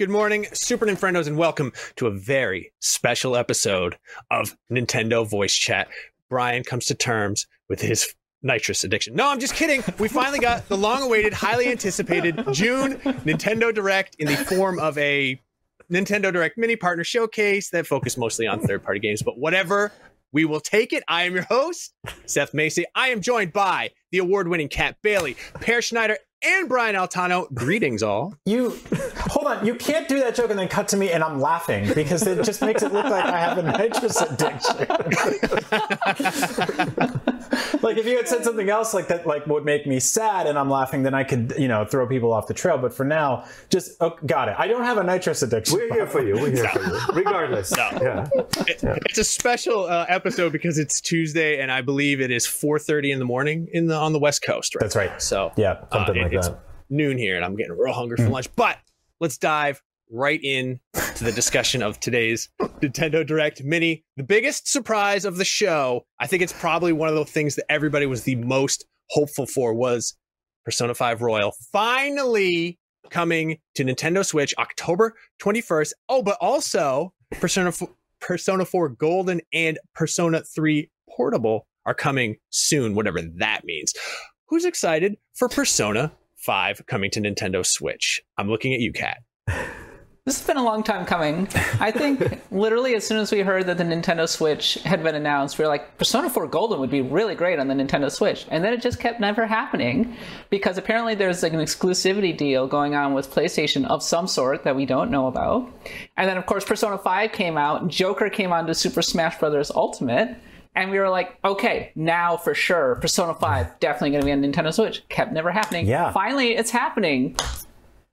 good morning, Super Nintendos, and welcome to a very special episode of Nintendo Voice Chat. Brian comes to terms with his nitrous addiction. No, I'm just kidding. We finally got the long awaited, highly anticipated June Nintendo Direct in the form of a Nintendo Direct mini partner showcase that focused mostly on third party games, but whatever. We will take it. I am your host, Seth Macy. I am joined by the award winning Kat Bailey, Peer Schneider, and Brian Altano. Greetings, all. You on. You can't do that joke and then cut to me and I'm laughing because it just makes it look like I have a nitrous addiction. like if you had said something else like that, like would make me sad and I'm laughing, then I could, you know, throw people off the trail. But for now, just oh, got it. I don't have a nitrous addiction. We're here for you. We're here for you, regardless. No. Yeah. It, it's a special uh, episode because it's Tuesday and I believe it is 4:30 in the morning in the on the West Coast. Right? That's right. So yeah, something uh, like it's that. Noon here, and I'm getting real hungry for mm. lunch. But let's dive right in to the discussion of today's Nintendo Direct Mini. The biggest surprise of the show, I think it's probably one of the things that everybody was the most hopeful for was Persona 5 Royal finally coming to Nintendo Switch October 21st. Oh, but also Persona F- Persona 4 Golden and Persona 3 Portable are coming soon, whatever that means. Who's excited for Persona 5 coming to Nintendo Switch? I'm looking at you, Kat. This has been a long time coming. I think literally as soon as we heard that the Nintendo Switch had been announced, we were like, Persona 4 Golden would be really great on the Nintendo Switch. And then it just kept never happening because apparently there's like an exclusivity deal going on with PlayStation of some sort that we don't know about. And then, of course, Persona 5 came out, Joker came on to Super Smash Bros. Ultimate. And we were like, okay, now for sure, Persona 5 definitely going to be on Nintendo Switch. Kept never happening. Yeah. Finally, it's happening.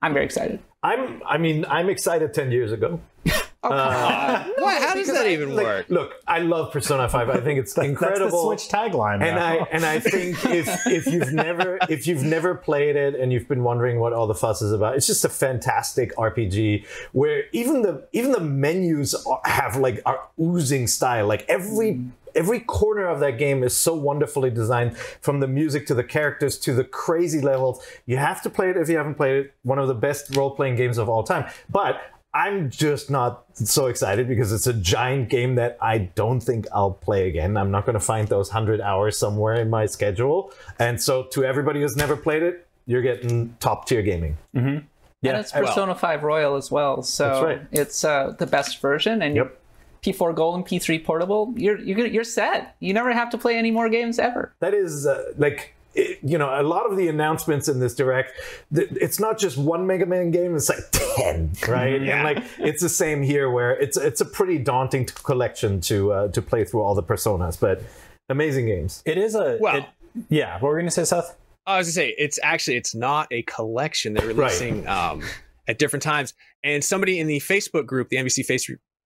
I'm very excited. I'm. I mean, I'm excited. Ten years ago. Oh, uh, Why? How does that I, even like, work? Look, I love Persona Five. I think it's incredible. That's the Switch tagline, and I and I think if if you've never if you've never played it and you've been wondering what all the fuss is about, it's just a fantastic RPG where even the even the menus have like are oozing style. Like every every corner of that game is so wonderfully designed from the music to the characters to the crazy levels. You have to play it if you haven't played it. One of the best role playing games of all time. But I'm just not so excited because it's a giant game that I don't think I'll play again. I'm not going to find those 100 hours somewhere in my schedule. And so, to everybody who's never played it, you're getting top tier gaming. Mm-hmm. Yeah, and it's Persona well. 5 Royal as well. So right. it's uh, the best version. And yep. P4 Gold and P3 Portable, you're you're you're set. You never have to play any more games ever. That is uh, like it, you know, a lot of the announcements in this direct, it's not just one Mega Man game; it's like ten, right? yeah. And like it's the same here, where it's it's a pretty daunting collection to uh, to play through all the personas, but amazing games. It is a well, it, yeah. What were we gonna say, Seth? I was gonna say it's actually it's not a collection. They're releasing right. um, at different times. And somebody in the Facebook group, the NVC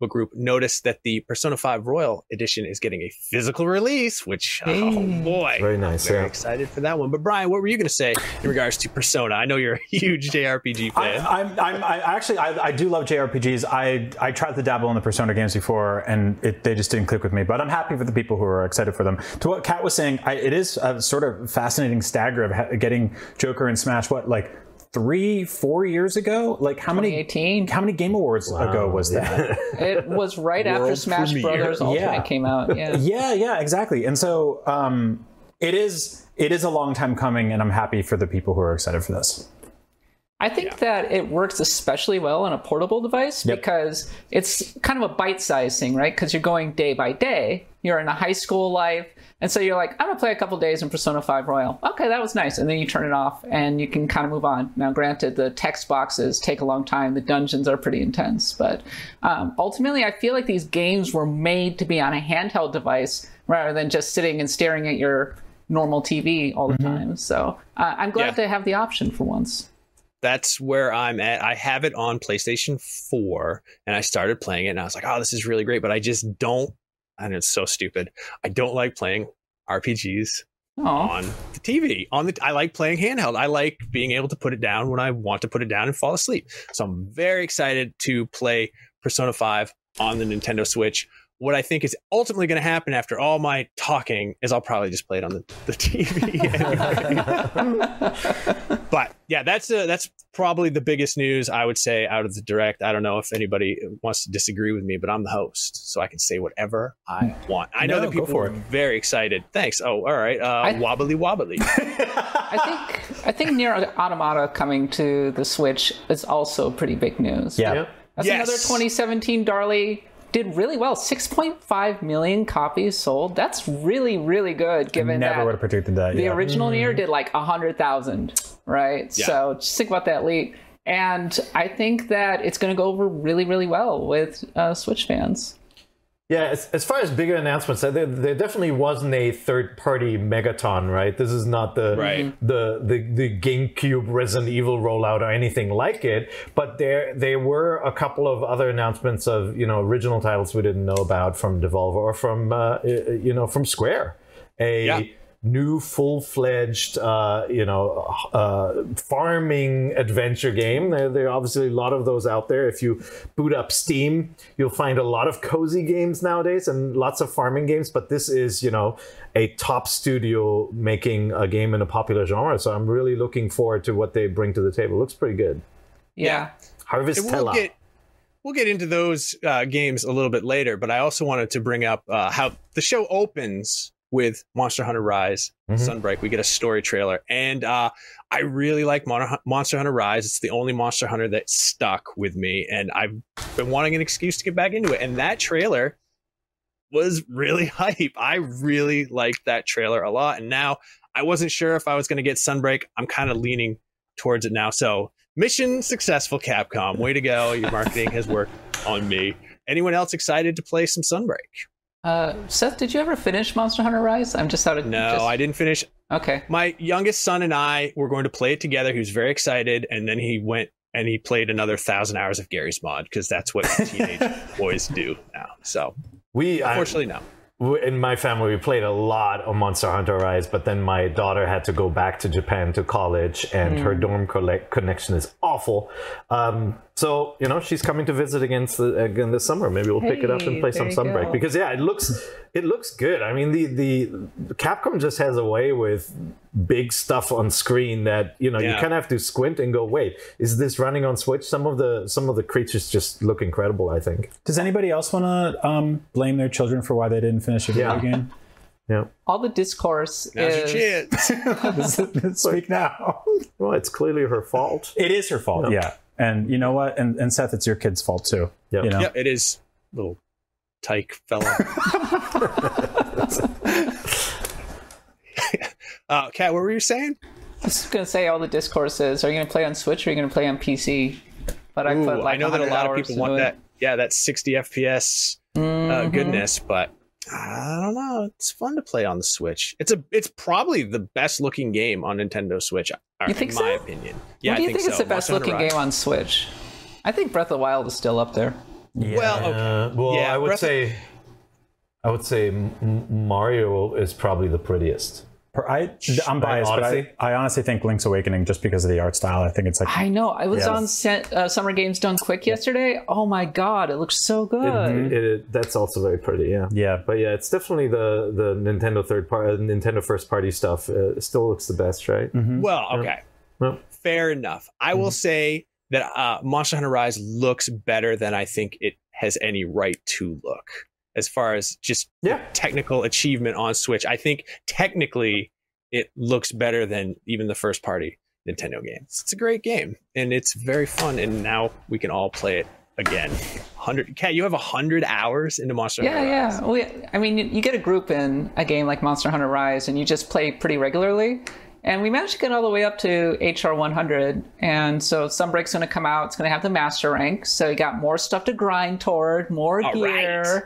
Facebook group noticed that the Persona 5 Royal Edition is getting a physical release, which, oh, hey. oh boy. Very nice. Very yeah. excited for that one. But Brian, what were you going to say in regards to Persona? I know you're a huge JRPG fan. I, I'm, I'm, I actually, I, I, do love JRPGs. I, I tried to dabble in the Persona games before and it, they just didn't click with me, but I'm happy for the people who are excited for them. To what Kat was saying, I, it is a sort of fascinating stagger of getting Joker and Smash, what, like three, four years ago. Like how many? How many Game Awards wow. ago was that? it was right after Smash premiere. Brothers Ultimate yeah. came out. Yeah. Yeah, yeah, exactly. And so um, it is. It is a long time coming, and I'm happy for the people who are excited for this. I think yeah. that it works especially well on a portable device yep. because it's kind of a bite-sized thing, right? Because you're going day by day. You're in a high school life and so you're like, I'm gonna play a couple days in Persona 5 Royal. Okay, that was nice. And then you turn it off and you can kind of move on. Now, granted, the text boxes take a long time. The dungeons are pretty intense, but um, ultimately, I feel like these games were made to be on a handheld device rather than just sitting and staring at your normal TV all the mm-hmm. time. So uh, I'm glad yeah. to have the option for once that's where I'm at. I have it on PlayStation 4 and I started playing it and I was like, oh, this is really great. But I just don't and it's so stupid. I don't like playing RPGs Aww. on the TV. On the I like playing handheld. I like being able to put it down when I want to put it down and fall asleep. So I'm very excited to play Persona 5 on the Nintendo Switch. What I think is ultimately going to happen after all my talking is I'll probably just play it on the, the TV. but yeah, that's uh, that's probably the biggest news I would say out of the direct. I don't know if anybody wants to disagree with me, but I'm the host, so I can say whatever I want. I know No, that people for are it. very excited. Thanks. Oh, all right. Uh, I- wobbly wobbly. I think I think Nier Automata coming to the Switch is also pretty big news. Yeah. Yeah. That's Yes. another 2017 Darley did really well. 6.5 million copies sold. That's really really good given Never that would have predicted that. the yeah. original Nier did like 100,000, right? Yeah. So just think about that leap. And I think that it's going to go over really really well with uh, Switch fans. Yeah, as, as far as bigger announcements, there, there definitely wasn't a third-party Megaton, right? This is not the Right. the, the the GameCube Resident Evil rollout or anything like it. But there there were a couple of other announcements of you know original titles we didn't know about from Devolver or from uh, you know from Square. A Yeah. New full-fledged uh, you know uh, farming adventure game. There, there are obviously a lot of those out there. If you boot up steam you'll find a lot of cozy games nowadays and lots of farming games but this is you know a top studio making a game in a popular genre. So i'm really looking forward to what they bring to the table. Looks pretty good. Yeah. harvest And we'll get we'll get into those uh, games a little bit later, but I also wanted to bring up uh, how the show opens with Monster Hunter Rise Mhm. Sunbreak. We get a story trailer, and uh, I really like Mon- Monster Hunter Rise. It's the only Monster Hunter that stuck with me, and I've been wanting an excuse to get back into it. And that trailer was really hype. I really liked that trailer a lot, and now I wasn't sure if I was going to get Sunbreak. I'm kind of leaning towards it now. So mission successful, Capcom. Way to go! Your marketing has worked on me. Anyone else excited to play some Sunbreak? Uh, Seth, did you ever finish Monster Hunter Rise? I'm just out of No, just- I didn't finish. Okay. My youngest son and I were going to play it together. He was very excited, and then he went and he played another thousand hours of Garry's Mod because that's what teenage boys do now. So we I- unfortunately, no. in my family we played a lot of monster hunter rise but then my daughter had to go back to japan to college and her dorm collect- connection is awful um, so you know she's coming to visit again, s- again this summer maybe we'll pick it up and play some sunbreak go. because yeah it looks it looks good i mean the the capcom just has a way with big stuff on screen that you know you kind of have to squint and go wait is this running on switch some of the some of the creatures just look incredible i think Does anybody else want to um, blame their children for why they didn't finish a video Yeah. game? yeah All the discourse Now's your is chance. Speak now. well it's clearly her fault It is her fault, yeah. And you know what? And, and Seth, it's your kid's fault too. Yep. You know? Yep, it is little tyke fella. uh, Kat, what were you saying? I was gonna say all the discourses. Are you gonna play on Switch or are you gonna play on PC? But I Ooh, put like I know that a lot of people want into that. Yeah, that 60 FPS uh, Mhm. goodness, but I don't know. It's fun to play on the Switch. It's a. It's probably the best looking game on Nintendo Switch. Uh, You think in my so? opinion. Yeah, What do I you think, think, it's so. the best Monster looking game on Switch? I think Breath of the Wild is still up there. Well, okay. Uh, well, Yeah, I would Breath of- say, I would say M- M- Mario is probably the prettiest. Peer- I, I'm biased, but I, I honestly think Link's Awakening just because of the art style. I think it's like I know. I was Yeah. on set, uh, Summer Games Done Quick yesterday. Oh my god, it looks so good. It, it- that's also very pretty, yeah. yeah. But yeah, it's definitely the the Nintendo third part, Nintendo first party stuff. Uh, still looks the best, right? Well, okay. Well, Fair enough. I Mm-hmm. will say that uh, Monster Hunter Rise looks better than I think it has any right to look. As far as just Yeah. technical achievement on Switch, I think technically it looks better than even the first party Nintendo games. It's a great game and it's very fun. And now we can all play it again. Hundred, Kat, you have hundred hours into Monster Yeah, Hunter Rise. yeah. I mean, you- you get a group in a game like Monster Hunter Rise, and you just play pretty regularly. And we managed to get all the way up to HR 100. And so Sunbreak's going to come out. It's going to have the master rank. So you got more stuff to grind toward, more All gear. right.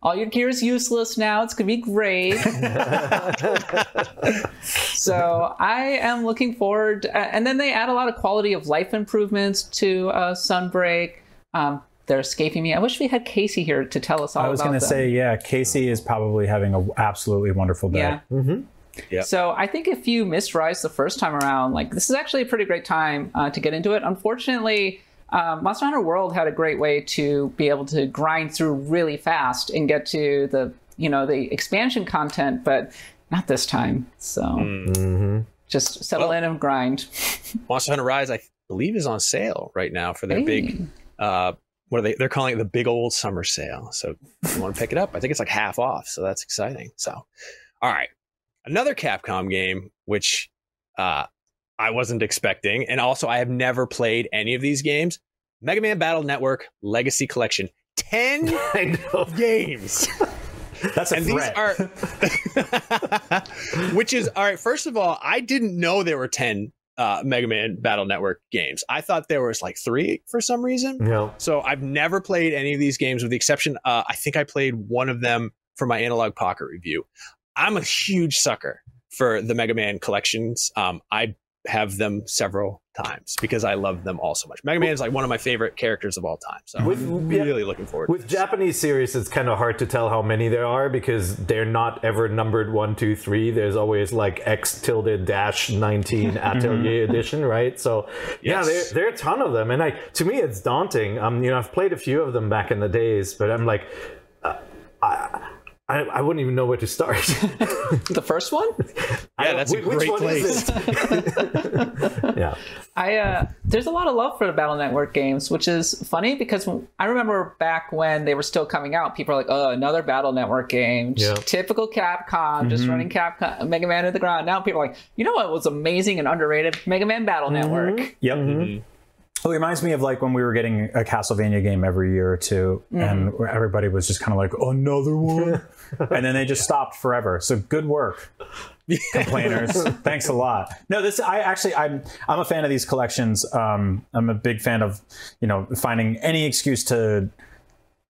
All your gear is useless now. It's going to be great. so I am looking forward. uh, and then they add a lot of quality of life improvements to uh, Sunbreak. Um, they're escaping me. I wish we had Casey here to tell us all I was about going to them. say, yeah, Casey is probably having an absolutely wonderful day. Yeah. Mm-hmm. Yeah. So I think if you missed Rise the first time around, like this is actually a pretty great time uh, to get into it. Unfortunately, um, Monster Hunter World had a great way to be able to grind through really fast and get to the you know the expansion content, but not this time. So Mm-hmm. just settle Well- in and grind. Monster Hunter Rise, I believe, is on sale right now for their Hey. big. Uh, what are they? They're calling it the big old summer sale. So if you want to pick it up, I think it's like half off. So that's exciting. So, all right, another Capcom game which uh, I wasn't expecting, and also I have never played any of these games. Mega Man Battle Network Legacy Collection, ten games. That's a and threat. these are which is all right first of all i didn't know there were 10 uh, mega man battle network games i thought there was like three for some reason No. so i've never played any of these games with the exception uh, i think i played one of them for my analog pocket review i'm a huge sucker for the mega man collections um, i have them several times because i love them all so much mega man is like one of my favorite characters of all time so With- i'm yeah. really looking forward to With. Japanese series, it's kind of hard to tell how many there are because they're not ever numbered one, two, three. There's always like X tilde dash 19 Atelier edition, right? So yeah, there, there are a ton of them, and I to me it's daunting. Um, you know, I've played a few of them back in the days, but I'm like, uh, I, I I wouldn't even know where to start. The first one? yeah that's a Which- which great place yeah. I uh, there's a lot of love for the Battle Network games, which is funny because I remember back when they were still coming out, people were like, "Oh, another Battle Network game, Yeah. typical Capcom, just running Capcom Mega Man to the ground." Now people are like, "You know what was amazing and underrated? Mega Man Battle Network." Yep. Mm-hmm. It reminds me of like when we were getting a Castlevania game every year or 2 and everybody was just kind of like, another one. and then they just stopped forever. So good work, complainers. Thanks a lot. No, this I actually I'm I'm a fan of these collections. Um, I'm a big fan of you know finding any excuse to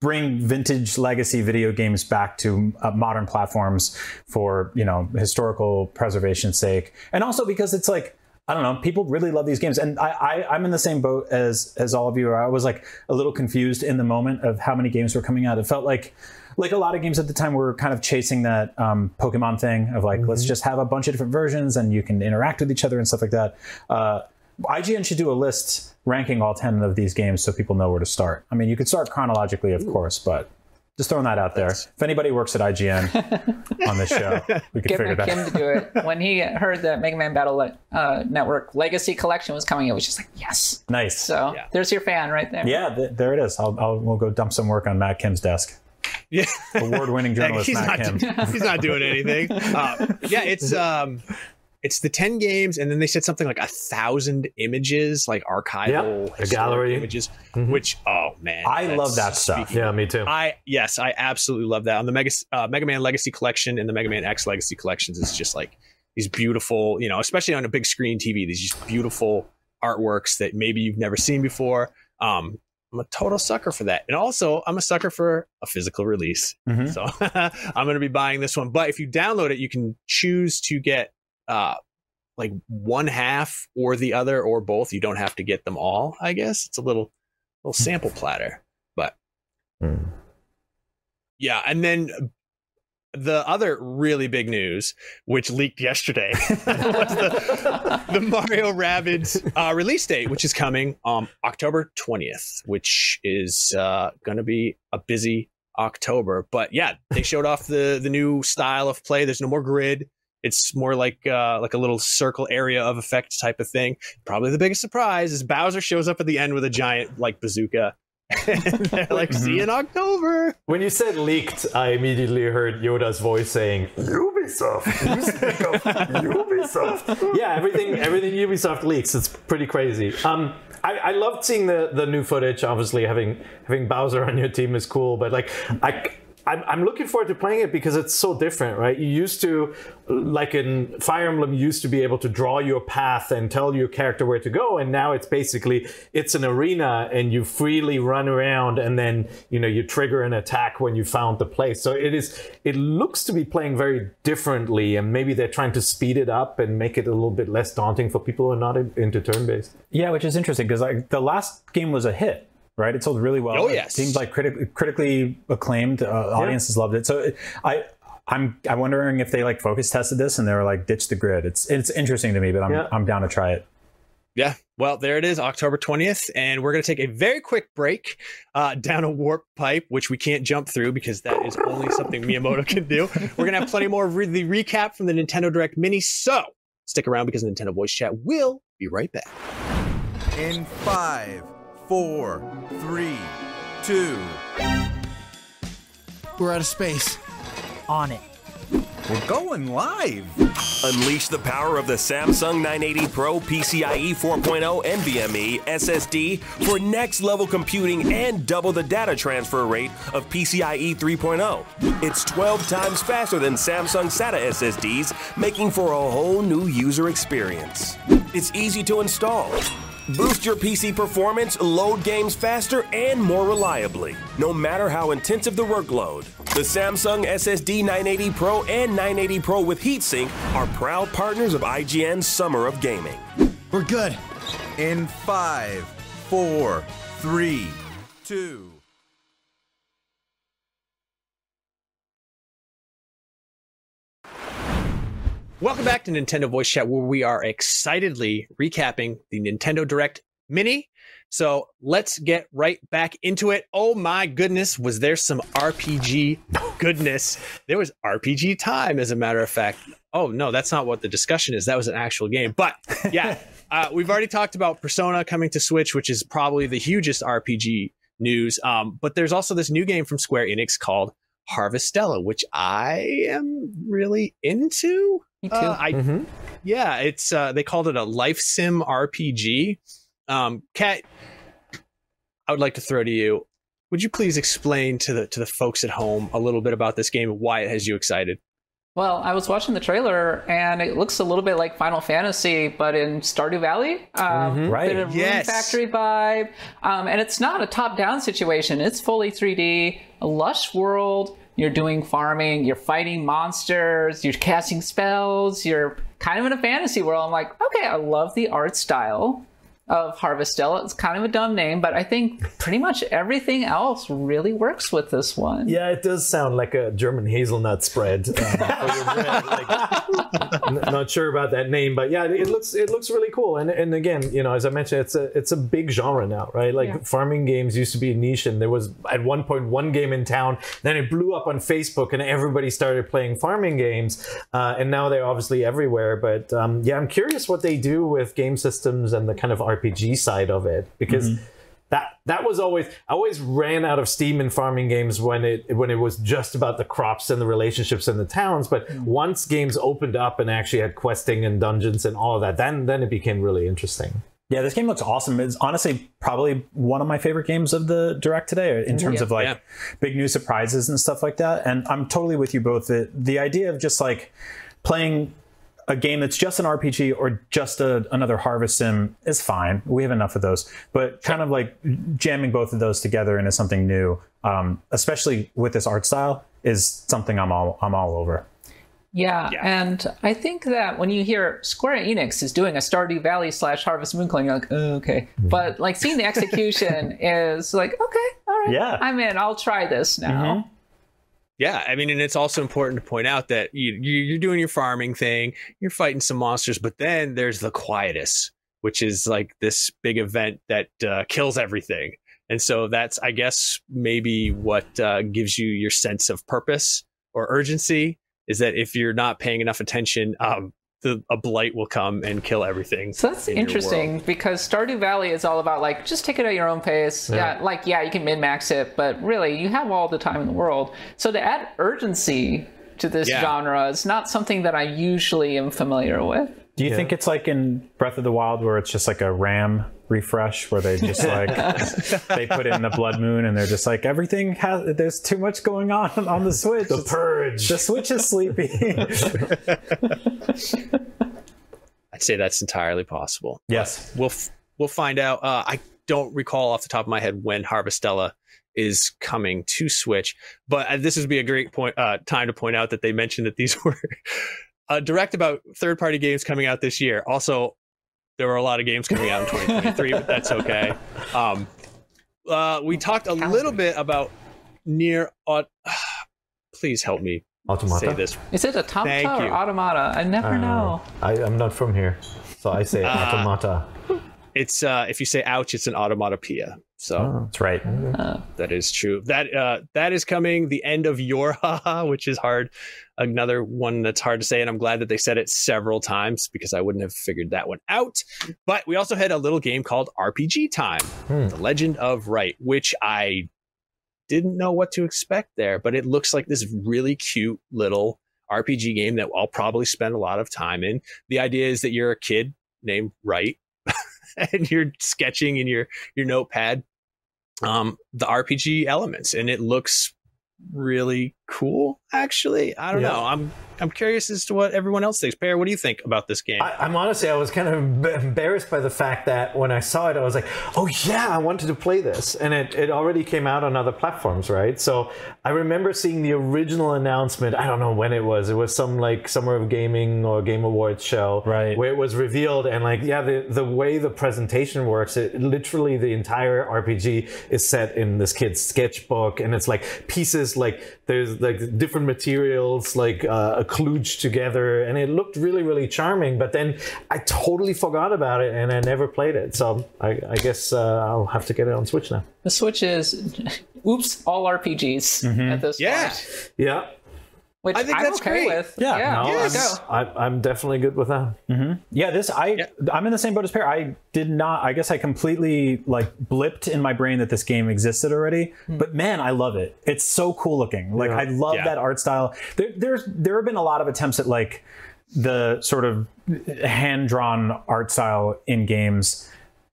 bring vintage legacy video games back to uh, modern platforms for you know historical preservation's sake and also because it's like I don't know. People really love these games, and I, I, I'm in the same boat as as all of you. I was like a little confused in the moment of how many games were coming out. It felt like like a lot of games at the time were kind of chasing that um, Pokemon thing of like let's just have a bunch of different versions and you can interact with each other and stuff like that. Uh, IGN should do a list ranking all 10 of these games so people know where to start. I mean, you could start chronologically, of course, but just throwing that out there. If anybody works at IGN on this show, we could Get figure my that Kim out. to do it. When he heard that Mega Man Battle uh, Network Legacy Collection was coming, it was just like, yes. Nice. So Yeah. there's your fan right there. yeah, th- there it is. I'll, I'll, we'll go dump some work on Matt Kim's desk. yeah Award-winning journalist he's Matt not, Kim. he's not doing anything. Uh, yeah, it's um, it's the ten games, and then they said something like a thousand images, like archival Yeah, a historic gallery. images. Which oh man, I love that stuff. Yeah, me too. I yes, I absolutely love that on the Mega uh, Mega Man Legacy Collection and the Mega Man X Legacy Collections. It's just like these beautiful, you know, especially on a big screen TV. These just beautiful artworks that maybe you've never seen before. Um, I'm a total sucker for that, and also I'm a sucker for a physical release. Mhm. So I'm going to be buying this one. But if you download it, you can choose to get uh, like one half or the other or both. You don't have to get them all. I guess it's a little little sample platter, but Hmm. yeah. And then the other really big news, which leaked yesterday, was the, the Mario Rabbids uh, release date, which is coming um October 20th, which is uh, going to be a busy October. But yeah, they showed off the the new style of play. There's no more grid. It's more like uh, like a little circle area of effect type of thing. Probably the biggest surprise is Bowser shows up at the end with a giant like bazooka. and they're like, "See you in October." When you said leaked, I immediately heard Yoda's voice saying, "Ubisoft, you speak of Ubisoft." yeah, everything, everything Ubisoft leaks. It's pretty crazy. Um, I, I loved seeing the the new footage. Obviously, having having Bowser on your team is cool, but like I. I'm, I'm looking forward to playing it because it's so different, right? You used to, like in Fire Emblem, you used to be able to draw your path and tell your character where to go, and now it's basically it's an arena and you freely run around, and then you know you trigger an attack when you found the place. So it is, it looks to be playing very differently, and maybe they're trying to speed it up and make it a little bit less daunting for people who are not in- into turn-based. Yeah, which is interesting because like the last game was a hit, right? It sold really well. Oh, It yes. seemed like critic- critically acclaimed. Uh, audiences loved it. So I. I'm I'm wondering if they like focus tested this and they were like ditch the grid. It's it's interesting to me, but I'm Yeah. I'm down to try it. Yeah. Well, there it is, October 20th. And we're going to take a very quick break uh, down a warp pipe, which we can't jump through because that is only something Miyamoto can do. We're going to have plenty more of the recap from the Nintendo Direct Mini. So stick around because Nintendo Voice Chat will be right back. In five, four, three, two. We're out of space. On it. We're going live. Unleash the power of the Samsung 980 Pro PCIe 4.0 NVMe SSD for next level computing and double the data transfer rate of PCIe 3.0. It's 12 times faster than Samsung SATA SSDs, making for a whole new user experience. It's easy to install. Boost your PC performance, load games faster, and more reliably, no matter how intensive the workload. The Samsung SSD 980 Pro and 980 Pro with heatsink are proud partners of IGN's Summer of Gaming. We're good. In five, four, three, two. Welcome back to Nintendo Voice Chat, where we are excitedly recapping the Nintendo Direct Mini. So let's get right back into it. Oh my goodness, was there some RPG goodness? There was RPG time, as a matter of fact. Oh no, that's not what the discussion is. That was an actual game. But yeah, uh, we've already talked about Persona coming to Switch, which is probably the hugest RPG news. Um, but there's also this new game from Square Enix called Harvestella, which I am really into. Me too. Uh, I Mhm. yeah, it's uh, they called it a life sim RPG. Um, Kat, I would like to throw to you. Would you please explain to the to the folks at home a little bit about this game and why it has you excited? Well, I was watching the trailer and it looks a little bit like Final Fantasy, but in Stardew Valley. Um, Right. Bit of Yes. Rune Factory vibe. Um, and it's not a top down situation, it's fully 3D, a lush world. You're doing farming, you're fighting monsters, you're casting spells, you're kind of in a fantasy world. I'm like, okay, I love the art style of Harvestella. It's kind of a dumb name, but I think pretty much everything else really works with this one. Yeah, it does sound like a German hazelnut spread. Um. Like, n- not sure about that name, but yeah, it looks it looks really cool. And and again, you know, as I mentioned, it's a it's a big genre now, right? Like Yeah. farming games used to be a niche, and there was at one point one game in town. Then it blew up on Facebook, and everybody started playing farming games. Uh, and now they're obviously everywhere. But um, yeah, I'm curious what they do with game systems and the kind of RPG side of it because mm-hmm. that that was always I always ran out of steam in farming games when it when it was just about the crops and the relationships in the towns. But mm. once games opened up and actually had questing and dungeons and all of that, then then it became really interesting. Yeah, this game looks awesome. It's honestly probably one of my favorite games of the direct today in mm-hmm. terms Yeah. of like Yeah. big new surprises and stuff like that. And I'm totally with you both. The, the idea of just like playing a game that's just an RPG or just a, another harvest sim is fine. We have enough of those. But kind of like jamming both of those together into something new, um, especially with this art style, is something I'm all I'm all over. Yeah, and I think that when you hear Square Enix is doing a Stardew Valley slash Harvest Moon clone, you're like, oh, okay. But like seeing the execution is like, okay, all right, Yeah. I'm in. I'll try this now. Yeah, I mean, and it's also important to point out that you, you you're doing your farming thing, you're fighting some monsters, but then there's the quietus, which is like this big event that uh, kills everything, and so that's I guess maybe what uh, gives you your sense of purpose or urgency is that if you're not paying enough attention, um, the a blight will come and kill everything. So that's in your interesting world. because Stardew Valley is all about like just take it at your own pace. Yeah. like yeah, you can min max it, but really you have all the time in the world. So to add urgency to this Yeah. genre is not something that I usually am familiar with. Do you think it's like in Breath of the Wild where it's just like a RAM refresh where they just like they put in the blood moon and they're just like everything has there's too much going on on the Switch. The It's- purge. the Switch is sleepy. I'd say that's entirely possible. yes. we'll f- we'll find out. Uh, I don't recall off the top of my head when Harvestella is coming to Switch, but uh, this would be a great point uh, time to point out that they mentioned that these were uh, direct about third party games coming out this year. Also, there were a lot of games coming out in 2023, but that's okay. Um, uh, we talked a little bit about Nier. Uh, please help me. Automata. say this. Is it automata Thank or you. automata? I never know. I, I'm not from here, so I say Ah. automata. It's uh, if you say ouch, it's an automatopoeia. So That's right. that is true. That uh, that is coming. The end of your haha, which is hard. Another one that's hard to say, and I'm glad that they said it several times because I wouldn't have figured that one out. But we also had a little game called RPG Time, Hmm. The Legend of Wright, which I didn't know what to expect there, but it looks like this really cute little RPG game that I'll probably spend a lot of time in. The idea is that you're a kid named Wright and you're sketching in your your notepad um the RPG elements and it looks really cool actually. I don't Yeah. know. I'm I'm curious as to what everyone else thinks. Peer, what do you think about this game? I, I'm honestly, I was kind of embarrassed by the fact that when I saw it, I was like, oh yeah, I wanted to play this. And it, it already came out on other platforms, right? So I remember seeing the original announcement. I don't know when it was. It was some like Summer of Gaming or Game Awards show. Right. Where it was revealed. And like, yeah, the, the way the presentation works, it literally the entire RPG is set in this kid's sketchbook. And it's like pieces, like there's like different materials, like uh, kludged together. And it looked really, really charming. But then I totally forgot about it and I never played it. So I, I guess uh, I'll have to get it on Switch now. The Switch is, oops, all RPGs at this yeah. point. Yeah. Which I think I'm that's okay great. with. Yeah, yeah no, Yes. you go. I, I'm definitely good with that. Mm-hmm. Yeah, this I I'm in the same boat as Peer. I did not. I guess I completely like blipped in my brain that this game existed already. Hmm. But man, I love it. It's so cool looking. Like I love Yeah. that art style. There, there's there have been a lot of attempts at like the sort of hand drawn art style in games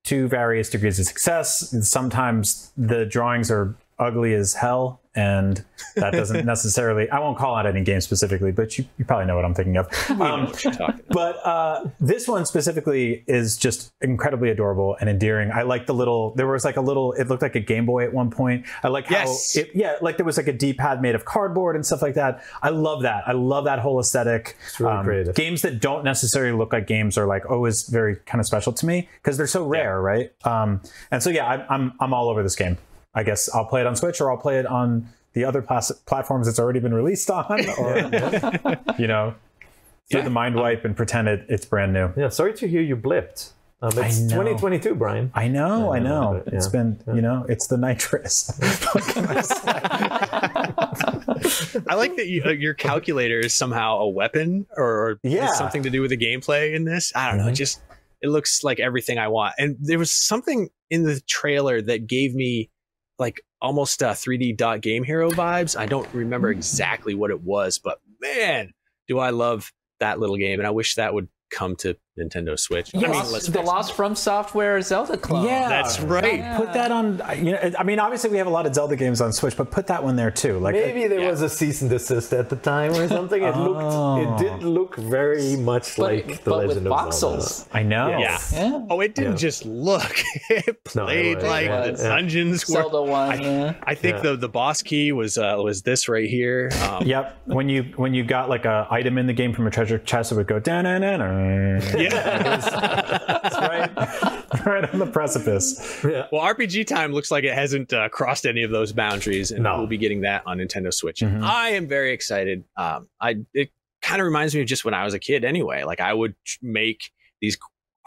to various degrees of success. Sometimes the drawings are ugly as hell. And that doesn't necessarily, I won't call out any game specifically, but you, you probably know what I'm thinking of. Um, What you talking about? but uh, this one specifically is just incredibly adorable and endearing. I like the little. There was like a little. It looked like a Game Boy at one point. I like how Yes. it. Yeah, like there was like a D-pad made of cardboard and stuff like that. I love that. I love that whole aesthetic. It's really creative. Games that don't necessarily look like games are like always very kind of special to me because they're so rare, right? Um, and so yeah, I, I'm I'm all over this game. I guess I'll play it on Switch or I'll play it on the other plas- platforms it's already been released on, or you know, do the mind wipe and pretend it, it's brand new. Yeah, sorry to hear you blipped. Um, it's 2022, Brian. I know, I know. but, It's yeah. been, you know, it's the nitrous. I like that you, uh, your calculator is somehow a weapon or Yeah. something to do with the gameplay in this. I don't know. It just it looks like everything I want. And there was something in the trailer that gave me like almost uh, 3D dot game hero vibes. I don't remember exactly what it was, but man, do I love that little game, and I wish that would come to Nintendo Switch. I mean, let's the face it. Lost FromSoftware Zelda clone. Yeah. That's right. Put that on. You know, I mean, obviously we have a lot of Zelda games on Switch, but put that one there too. Like, Maybe there Yeah. was a cease and desist at the time or something. It looked, it did look very much But, like the but with Legend of Zelda. voxels. I know. Yeah. Yeah. Oh, it didn't Yeah. just look. It No, it played was, like yeah, the yeah. dungeons were Zelda one. yeah. I think Yeah. the the boss key was uh, was this right here. Um, Yep. When you when you got like a item in the game from a treasure chest, it would go da na na na. right, right on the precipice. well, RPG Time looks like it hasn't uh, crossed any of those boundaries, and No. we'll be getting that on Nintendo Switch. Mhm. I am very excited. Um, I it kind of reminds me of just when I was a kid. Anyway, like I would make these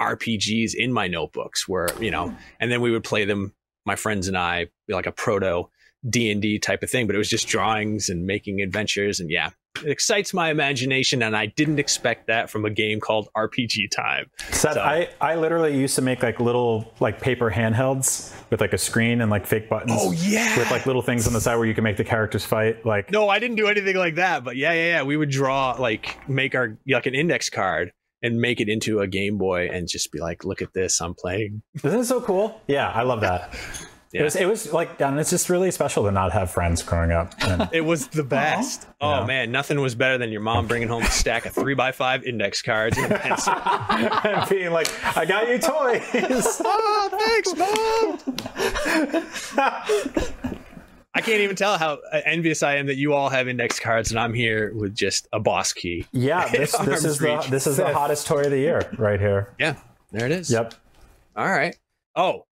RPGs in my notebooks, where you know, and then we would play them. My friends and I, be like a proto D and D type of thing, but it was just drawings and making adventures, and yeah, it excites my imagination, and I didn't expect that from a game called RPG Time. Seth, So- I, I literally used to make like little like paper handhelds with like a screen and like fake buttons. Oh, yeah. With like little things on the side where you can make the characters fight. Like No, I didn't do anything like that, but yeah, yeah, yeah. We would draw like make our like an index card and make it into a Game Boy and just be like, look at this, I'm playing. Isn't it so cool? Yeah, I love that. Yeah. It was it was like and it's just really special to not have friends growing up. And It was the best. Oh Yeah. man, nothing was better than your mom bringing home a stack of three by five index cards and a pencil. and being like, I got you toys. oh, thanks, mom. I can't even tell how envious I am that you all have index cards and I'm here with just a boss key. yeah, this this Arms is the this is the hottest toy of the year right here. Yeah, there it is. Yep. All right. Oh,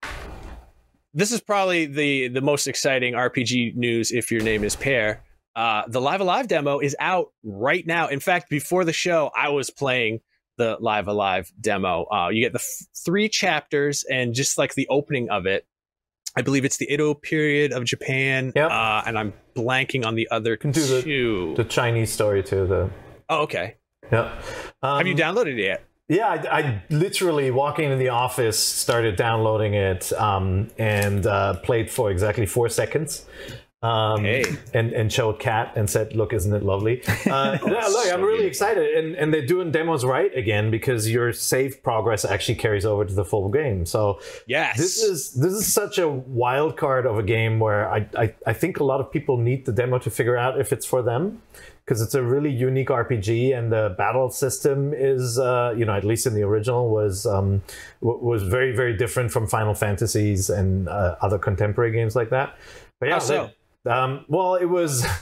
this is probably the the most exciting RPG news if your name is Peer. uh, the Live Alive demo is out right now. In fact, before the show, I was playing the Live Alive demo. Uh, you get the f- three chapters and just like the opening of it. I believe it's the Edo period of Japan, Yep. uh, and I'm blanking on the other do the- two. The Chinese story too. The oh, okay. yeah. Um, Have you downloaded it yet? Yeah, I, I literally walking into the office started downloading it um, and uh, played for exactly four seconds. Um, Hey. and and showed Kat and said, "Look, isn't it lovely?" Uh, no, look, I'm really beautiful. excited, and and they're doing demos right again because your save progress actually carries over to the full game. So Yes. this is this is such a wild card of a game where I, I I think a lot of people need the demo to figure out if it's for them because it's a really unique RPG and the battle system is uh, you know at least in the original was um, w- was very very different from Final Fantasies and uh, other contemporary games like that. But yeah, so? um, well, it was.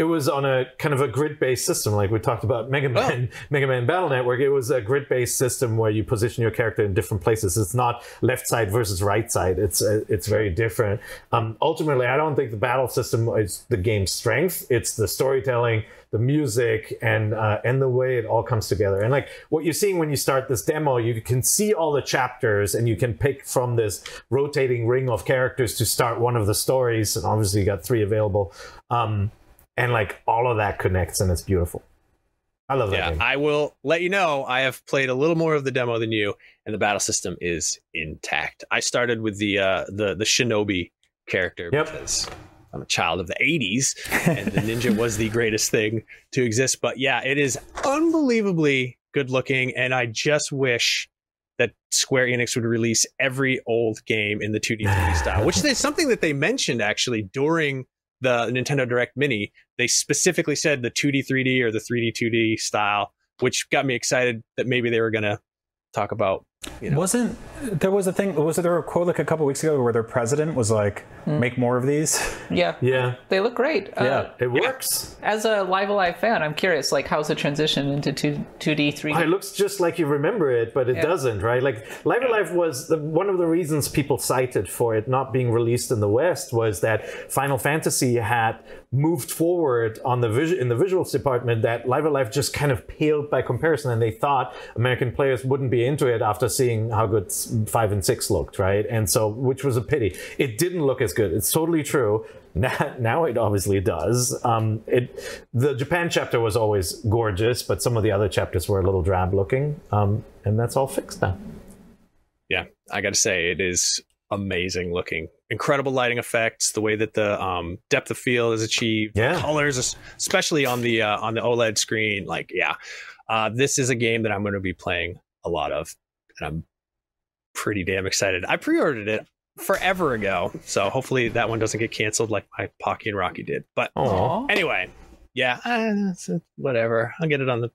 It was on a kind of a grid-based system, like we talked about Mega Man, Mega Man Battle Network. It was a grid-based system where you position your character in different places. It's not left side versus right side. It's uh, it's very different. Um, ultimately, I don't think the battle system is the game's strength. It's the storytelling, the music, and uh, and the way it all comes together. And like what you're seeing when you start this demo, you can see all the chapters, and you can pick from this rotating ring of characters to start one of the stories. And obviously, you got three available. Um, and like all of that connects and it's beautiful. I love that Yeah, game. I will let you know. I have played a little more of the demo than you, and the battle system is intact. I started with the uh, the the Shinobi character Yep. because I'm a child of the '80s, and the ninja was the greatest thing to exist. But yeah, it is unbelievably good looking, and I just wish that Square Enix would release every old game in the 2D 3D style, which is something that they mentioned actually during the Nintendo Direct Mini. They specifically said the 2D 3D or the 3D 2D style, which got me excited that maybe they were going to talk about. You know, Wasn't there was a thing? Was there a quote like a couple weeks ago where their president was like, "Make more of these"? Yeah. yeah, They look great. Yeah. Uh, it works. as a Live Alive fan, I'm curious, like, how's the transition into 2, 2D, 3D? It looks just like you remember it, but it Yeah. doesn't, right? Like Live Alive was the, one of the reasons people cited for it not being released in the West was that Final Fantasy had moved forward on the vision in the visuals department that Live Alive just kind of paled by comparison, and they thought American players wouldn't be into it after seeing how good five and six looked, right? And so, which was a pity. It didn't look as good. It's totally true. Now, now it obviously does. Um, it the Japan chapter was always gorgeous, but some of the other chapters were a little drab looking, um, and that's all fixed now. yeah, I got to say it is amazing looking. Incredible lighting effects, the way that the um, depth of field is achieved, Yeah. colors, especially on the uh, on the OLED screen. Like, yeah, uh, this is a game that I'm going to be playing a lot of, I'm pretty damn excited. I pre-ordered it forever ago, so hopefully that one doesn't get canceled like my Pocky and Rocky did. But Oh, anyway, yeah, uh, uh, whatever. I'll get it on the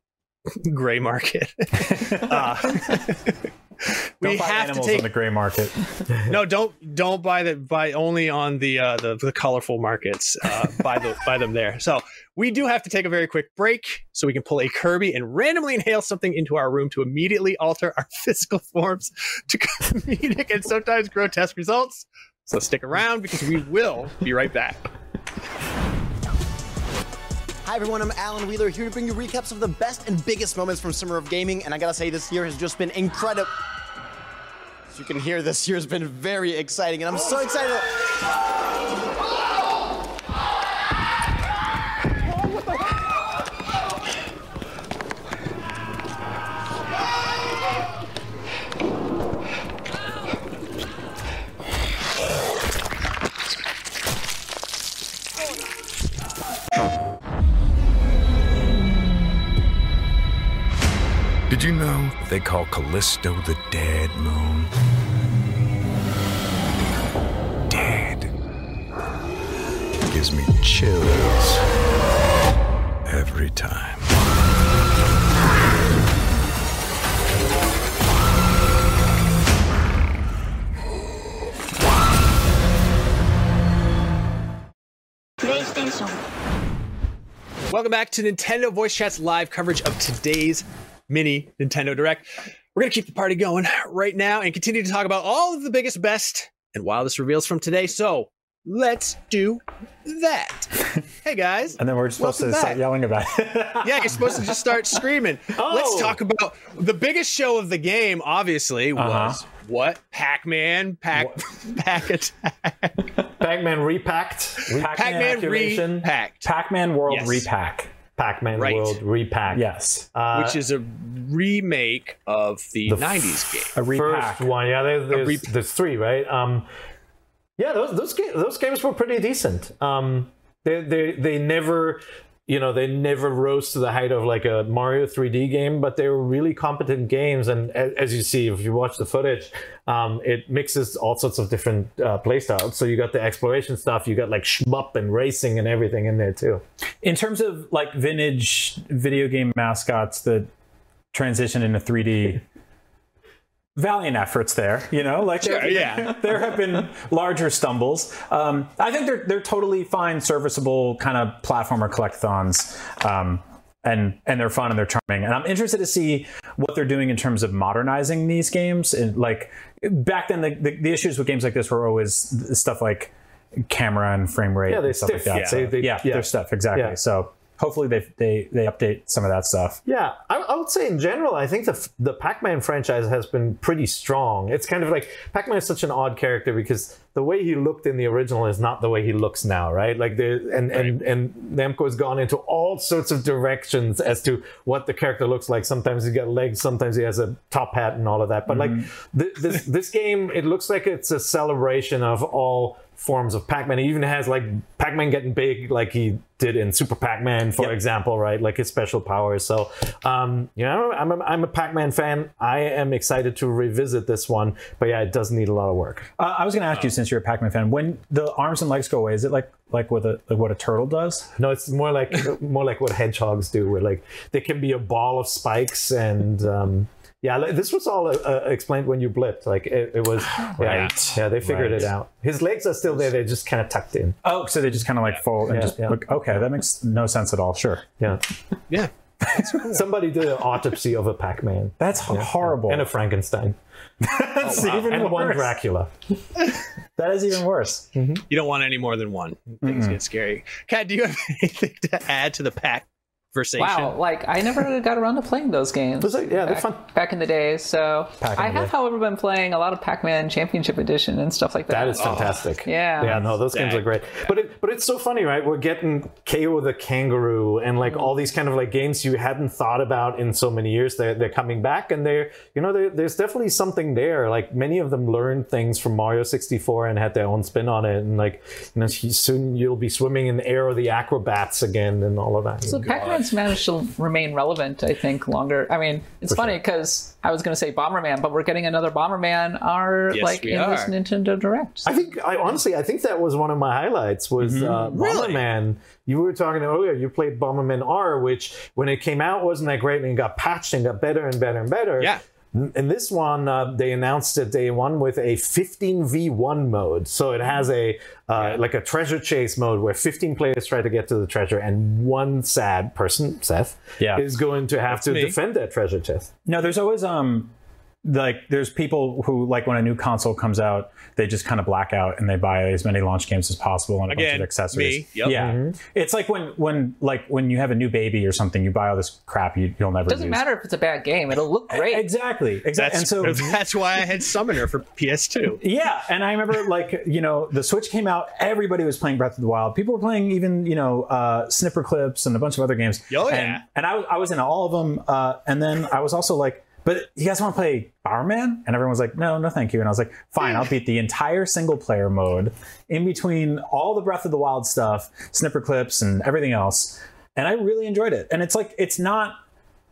gray market. uh, we have to take on the gray market. no don't don't buy the buy only on the uh the, the colorful markets uh buy the buy them there. So we do have to take a very quick break so we can pull a kirby and randomly inhale something into our room to immediately alter our physical forms to comedic and sometimes grotesque results. So stick around because we will be right back Hi everyone, I'm Alan Wheeler here to bring you recaps of the best and biggest moments from Summer of Gaming, and I gotta say this year has just been incredible. As you can hear, this year has been very exciting, and I'm so excited. You know they call Callisto the dead moon? Dead. Gives me chills every time. welcome back to nintendo voice chat's live coverage of today's mini nintendo direct we're gonna keep the party going right now and continue to talk about all of the biggest best and wildest reveals from today so let's do that. hey guys. And then we're supposed to start yelling about it. Yeah, you're supposed to just start screaming. Let's talk about the biggest show of the game. Obviously, was Uh-huh. what Pac-Man, Pac, Pac Attack, Pac-Man repacked, Pac-Man Activation. Repacked, Pac-Man World Yes. Repack. Pac-Man Right. World repack. Yes. Uh, which is a remake of the, '90s game. A repack. first one. Yeah, there, there's, re- there's three, right? Um, yeah, those those games those games were pretty decent. Um, they they they never. You know, they never rose to the height of like a Mario 3D game, but they were really competent games. And as you see, if you watch the footage, um, it mixes all sorts of different uh, playstyles. So you got the exploration stuff, you got like shmup and racing and everything in there too. In terms of like vintage video game mascots that transition into 3D, valiant efforts there. You know, like Sure, there, yeah. there have been larger stumbles. Um, I think they're they're totally fine, serviceable kind of platformer collectathons. Um, and, and they're fun and they're charming. And I'm interested to see what they're doing in terms of modernizing these games. And like back then, the, the, the issues with games like this were always stuff like camera and frame rate Yeah, they're and stuff stiff. like that. Yeah. So, They- they- yeah, yeah. they're stuff exactly. Yeah. So hopefully they they they update some of that stuff. Yeah, I, I would say in general, I think the the Pac-Man franchise has been pretty strong. It's kind of like Pac-Man is such an odd character because the way he looked in the original is not the way he looks now, right? Like the and and and Namco has gone into all sorts of directions as to what the character looks like. Sometimes he's got legs, sometimes he has a top hat and all of that. But like mm-hmm. th- this this game, it looks like it's a celebration of all forms of Pac-Man. It even has like Pac-Man getting big, like he did in Super Pac-Man, for Yep. example, right? Like his special powers. So, um, you know, I'm a, I'm a Pac-Man fan. I am excited to revisit this one, but yeah, it does need a lot of work. Uh, I was going to ask you, since you're a Pac-Man fan, when the arms and legs go away, is it like like what a like what a turtle does? No, it's more like more like what hedgehogs do, where like they can be a ball of spikes and. Um, yeah, this was all uh, uh, explained when you blipped. Like it, it was, yeah, Right. yeah, they figured Right. it out. His legs are still there; they're just kind of tucked in. Oh, so they just kind of like fold and Yeah, just yeah. look. Okay, that makes no sense at all. Sure, Yeah, Yeah, somebody did an autopsy of a Pac-Man that's horrible. and a Frankenstein that's even and one worse. Dracula. That is even worse. you don't want any more than one. Things get scary. Kat, do you have anything to add to the pack conversation? Wow, like I never got around to playing those games. Those are- yeah, they're back, fun. back in the day. So Back I have, day. however, been playing a lot of Pac-Man Championship Edition and stuff like that. That is fantastic. Oh, yeah. Yeah, no, those games are great. But it, but it's so funny, right? We're getting Kao the Kangaroo and like all these kind of like games you hadn't thought about in so many years. They're, they're coming back and they're, you know, there there's definitely something there. Like many of them learned things from Mario 64 and had their own spin on it. And like, you know, soon you'll be swimming in the Aero the Acro-Bats again and all of that. So Pac-Man's managed to remain relevant, I think, longer. I mean, it's funny because I was going to say Bomberman, but we're getting another Bomberman, our Yes, like we in this. Nintendo Direct. I think I honestly I think that was one of my highlights was uh, Really? Bomberman. You were talking earlier. You played Bomberman R, which when it came out wasn't that great, and it got patched and got better and better and better. Yeah. In this one, uh, they announced it day one with a 15v1 mode. So it has a uh, like a treasure chase mode where 15 players try to get to the treasure, and one sad person, Seth, Yeah. is going to have to me. defend that treasure chest. No, there's always um like there's people who like when a new console comes out, they just kind of black out and they buy as many launch games as possible and a bunch of accessories. me. Yep. Yeah, it's like when when like when you have a new baby or something, you buy all this crap you, you'll never. It doesn't use. matter if it's a bad game; it'll look great. Exactly, exactly. That's, and so that's why I had Summoner for PS2. Yeah, and I remember like you know the Switch came out, everybody was playing Breath of the Wild. People were playing even you know uh, Snipperclips and a bunch of other games. Oh, yeah. and, and I I was in all of them. Uh, and then I was also like, but you guys want to play Bomberman? And everyone was like, no, no, thank you. And I was like, fine, I'll beat the entire single player mode in between all the Breath of the Wild stuff, Snipperclips, and everything else. And I really enjoyed it. And it's like it's not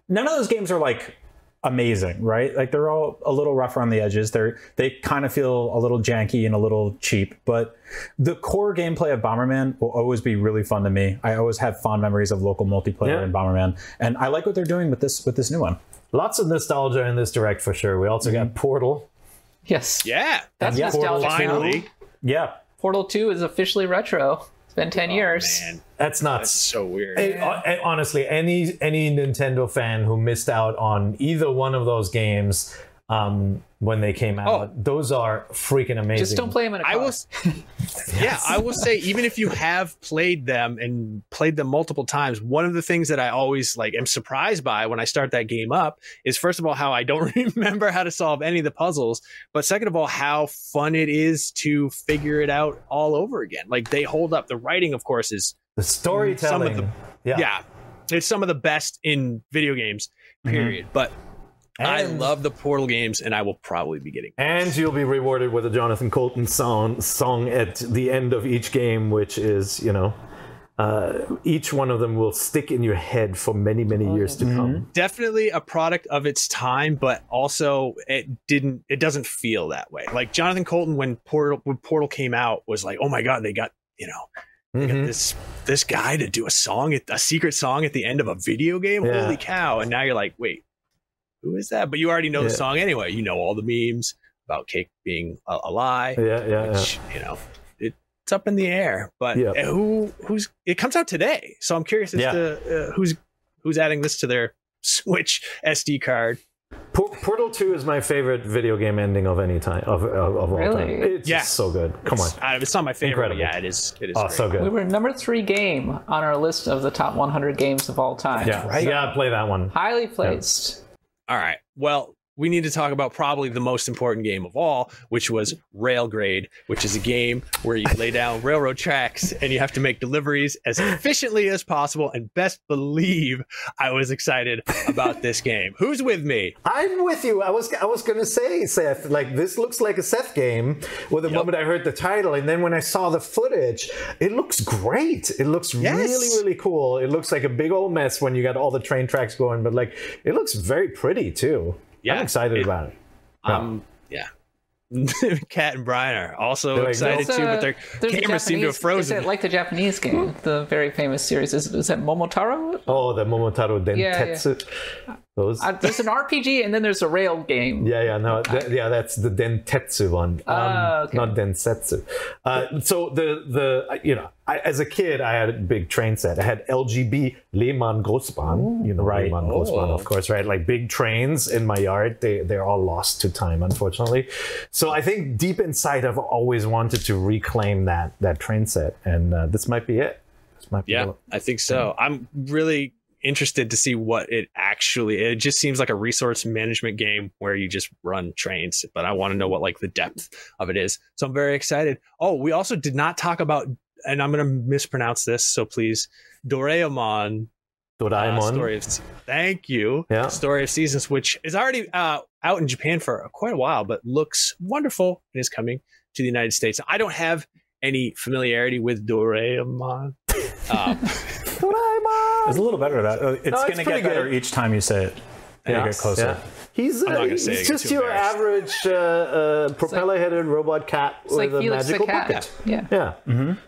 none of those games are like amazing, right? Like they're all a little rough around the edges. They're they kind of feel a little janky and a little cheap, but the core gameplay of Bomberman will always be really fun to me. I always have fond memories of local multiplayer Yeah. in Bomberman, and I like what they're doing with this with this new one. Lots of nostalgia in this direct for sure. We also got Portal. yes, Yeah. that's Yeah, Portal nostalgic. Finally. Yeah, Portal Two is officially retro. It's been ten years. Man, That's not that's so weird. Hey, uh, and honestly, any any Nintendo fan who missed out on either one of those games, um, when they came out. Oh. Those are freaking amazing. Just don't play them in a car. I will, yeah, I will say even if you have played them and played them multiple times, one of the things that I always like am surprised by when I start that game up is first of all how I don't remember how to solve any of the puzzles, but second of all how fun it is to figure it out all over again. Like they hold up. The writing, of course, is The storytelling. the- yeah. yeah, it's some of the best in video games. Period. But I love the Portal games, and I will probably be getting. And you'll be rewarded with a Jonathan Coulton song song at the end of each game, which is, you know, uh, each one of them will stick in your head for many, many years to come. definitely a product of its time, but also it didn't it doesn't feel that way. Like Jonathan Coulton when Portal when Portal came out was like, oh my god, they got you know they got Mhm. this this guy to do a song a secret song at the end of a video game. Yeah. Holy cow! And now you're like, wait, who is that? But you already know the song anyway. You know all the memes about Cake being a, a lie. Yeah, yeah, yeah. you know it, it's up in the air. But Yeah. uh, who who's it comes out today, so I'm curious as Yeah. to uh, who's who's adding this to their Switch SD card. Portal 2 is my favorite video game ending of any time of, of, of all Really? time. It's Yeah. so good. Come on. It's, uh, it's not my favorite. Incredible. yeah, it is. It is. Oh, great. so good. We good. were number three game on our list of the top 100 games of all time. Yeah, you gotta play that one. Highly placed. All right. Well, we need to talk about probably the most important game of all, which was Railgrade, which is a game where you lay down railroad tracks and you have to make deliveries as efficiently as possible. And best believe I was excited about this game. Who's with me? I'm with you. I was I was gonna say, Seth, like this looks like a Seth game. With the moment I heard the title, and then when I saw the footage, it looks great. It looks Yes. really, really cool. It looks like a big old mess when you got all the train tracks going, but like it looks very pretty too. Yeah, I'm excited it- about it. Um, yeah. Kat and Brian are also They're like, excited There's too, a- but their there's a cameras seem to have frozen. Is it like the Japanese game, the very famous series? Is, is it Momotaro? Oh, the Momotaro Yeah, Dentetsu. Those. Uh, there's an RPG and then there's a rail game. Yeah, yeah, no, th- yeah, that's the Dentetsu one, um, Ah, okay. not Densetsu. Uh, so the the you know, I, as a kid, I had a big train set. I had LGB Lehmann Großbahn, you know, Right. Lehmann Großbahn, Oh. of course, right? Like big trains in my yard. They they're all lost to time, unfortunately. So I think deep inside, I've always wanted to reclaim that that train set, and uh, this might be it. This might be Yeah, it. I think so. I'm really interested to see what it actually it just seems like a resource management game where you just run trains but i want to know what like the depth of it is so i'm very excited oh we also did not talk about and i'm going to mispronounce this so please doraemon uh, Doraemon. story of thank you Yeah. story of seasons which is already uh, out in japan for quite a while but looks wonderful and is coming to the united states i don't have any familiarity with doraemon um, Doraemon. It's a little better. That it's No, going to pretty get better good. each time you say it. Yeah, Yeah, get closer. yeah. He's, uh, not it, he's just your average uh, uh, propeller-headed robot cat with like a Felix magical Cat. bucket. Yeah. Yeah,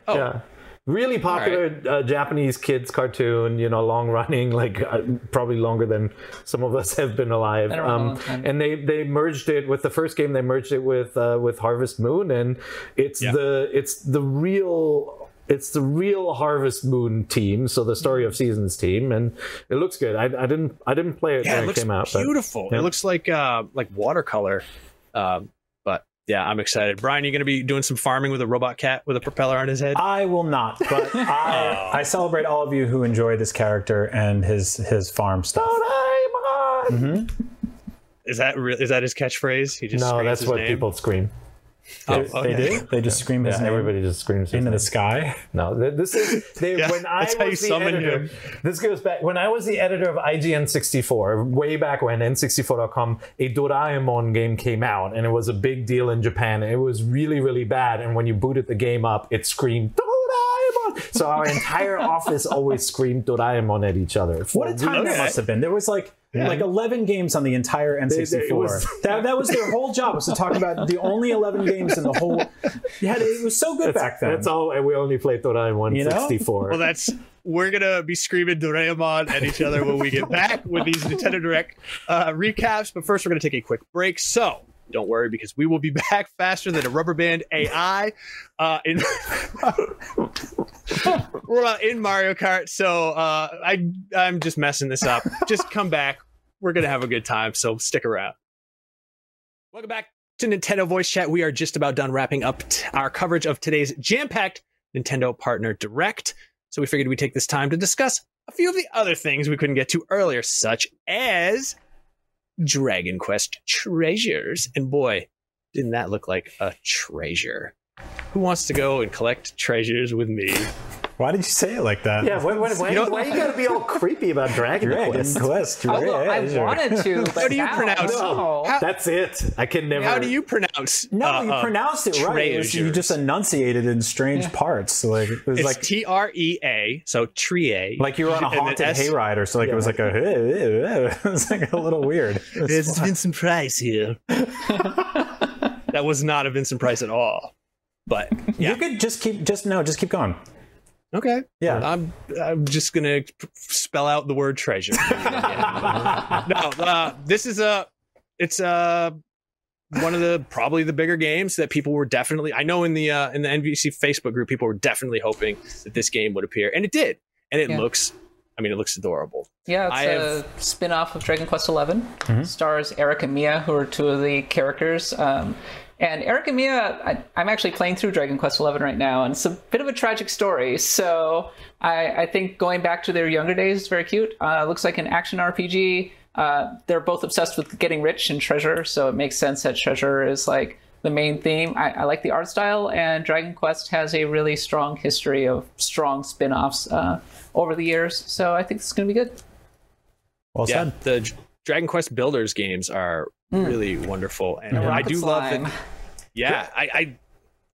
Oh. yeah. Really popular uh, Japanese kids cartoon. You know, long running, like uh, probably longer than some of us have been alive. Been around a long time. and they they merged it with the first game. They merged it with uh, with Harvest Moon, and it's Yeah. the it's the real it's the real Harvest Moon team. So the story of seasons team, and it looks good. I, I didn't I didn't play it yeah, when it it, looks came out. but- beautiful. yeah. It looks like uh, like watercolor. Um, but yeah, I'm excited. Brian, you're going to be doing some farming with a robot cat with a propeller on his head? I will not, but I, I celebrate all of you who enjoy this character and his his farm stuff. Doraemon! is that real? Is that his catchphrase? He just No, that's his what name? people scream. Oh, They okay. do. They just scream his Yeah, name everybody just screams into the sky. No, this is they, Yeah, when I that's how you was the editor. him. This goes back when I was the editor of IGN 64, way back when N64.com, a Doraemon game came out, and it was a big deal in Japan. It was really, really bad, and when you booted the game up, it screamed Doraemon. So our entire office always screamed Doraemon at each other. What a time that must have been. There was like like 11 games on the entire N64. it was- that, that was their whole job was to talk about the only 11 games in the whole. Yeah, it was so good back then. That's all. And we only played Doraemon You know? 64. Well, that's we're gonna be screaming Doraemon at each other when we get back with these Nintendo Direct uh, recaps. But first, we're gonna take a quick break. So don't worry because we will be back faster than a rubber band AI uh, in we're uh, in Mario Kart. So uh, I I'm just messing this up. Just come back. We're gonna have a good time. So stick around. Welcome back to Nintendo Voice Chat. We are just about done wrapping up t- our coverage of today's jam-packed Nintendo Partner Direct. So we figured we'd take this time to discuss a few of the other things we couldn't get to earlier, such as Dragon Quest treasures. And boy, didn't that look like a treasure? Who wants to go and collect treasures with me? Why did you say it like that? Yeah, why, why, why, You know- why you gotta be all creepy about Dragon Dragon Quest? Quest. Although I wanted to, but How do you now, pronounce- no. How- That's it. I can never. How do you pronounce? No, uh, you pronounced it right. It was- you just enunciated in strange parts. Like it was It's like T R E A, so trie. like you were on a haunted S- hayride, so like it was like a it was like a little weird. It was It's Vincent Price here. that was not a Vincent Price at all. But yeah, You could just keep just no, just keep going. okay. Yeah. I'm I'm just gonna spell out the word treasure. no, uh, this is a it's a one of the probably the bigger games that people were definitely. I know in the uh, in the NVC Facebook group, people were definitely hoping that this game would appear, and it did, and it Yeah. looks. I mean, it looks adorable. Yeah, it's I a have- spin-off of Dragon Quest XI. Stars Eric and Mia, who are two of the characters. Um, and Eric and Mia, I, I'm actually playing through Dragon Quest XI right now, and it's a bit of a tragic story. So I, I think going back to their younger days is very cute. Uh, looks like an action RPG. Uh, they're both obsessed with getting rich and treasure, so it makes sense that treasure is like the main theme. I, I like the art style, and Dragon Quest has a really strong history of strong spin-offs uh, over the years. So I think this is going to be good. Well Yeah, said. the Dragon Quest Builders games are really wonderful, and I Rocket do love Slime. that. Yeah, I, I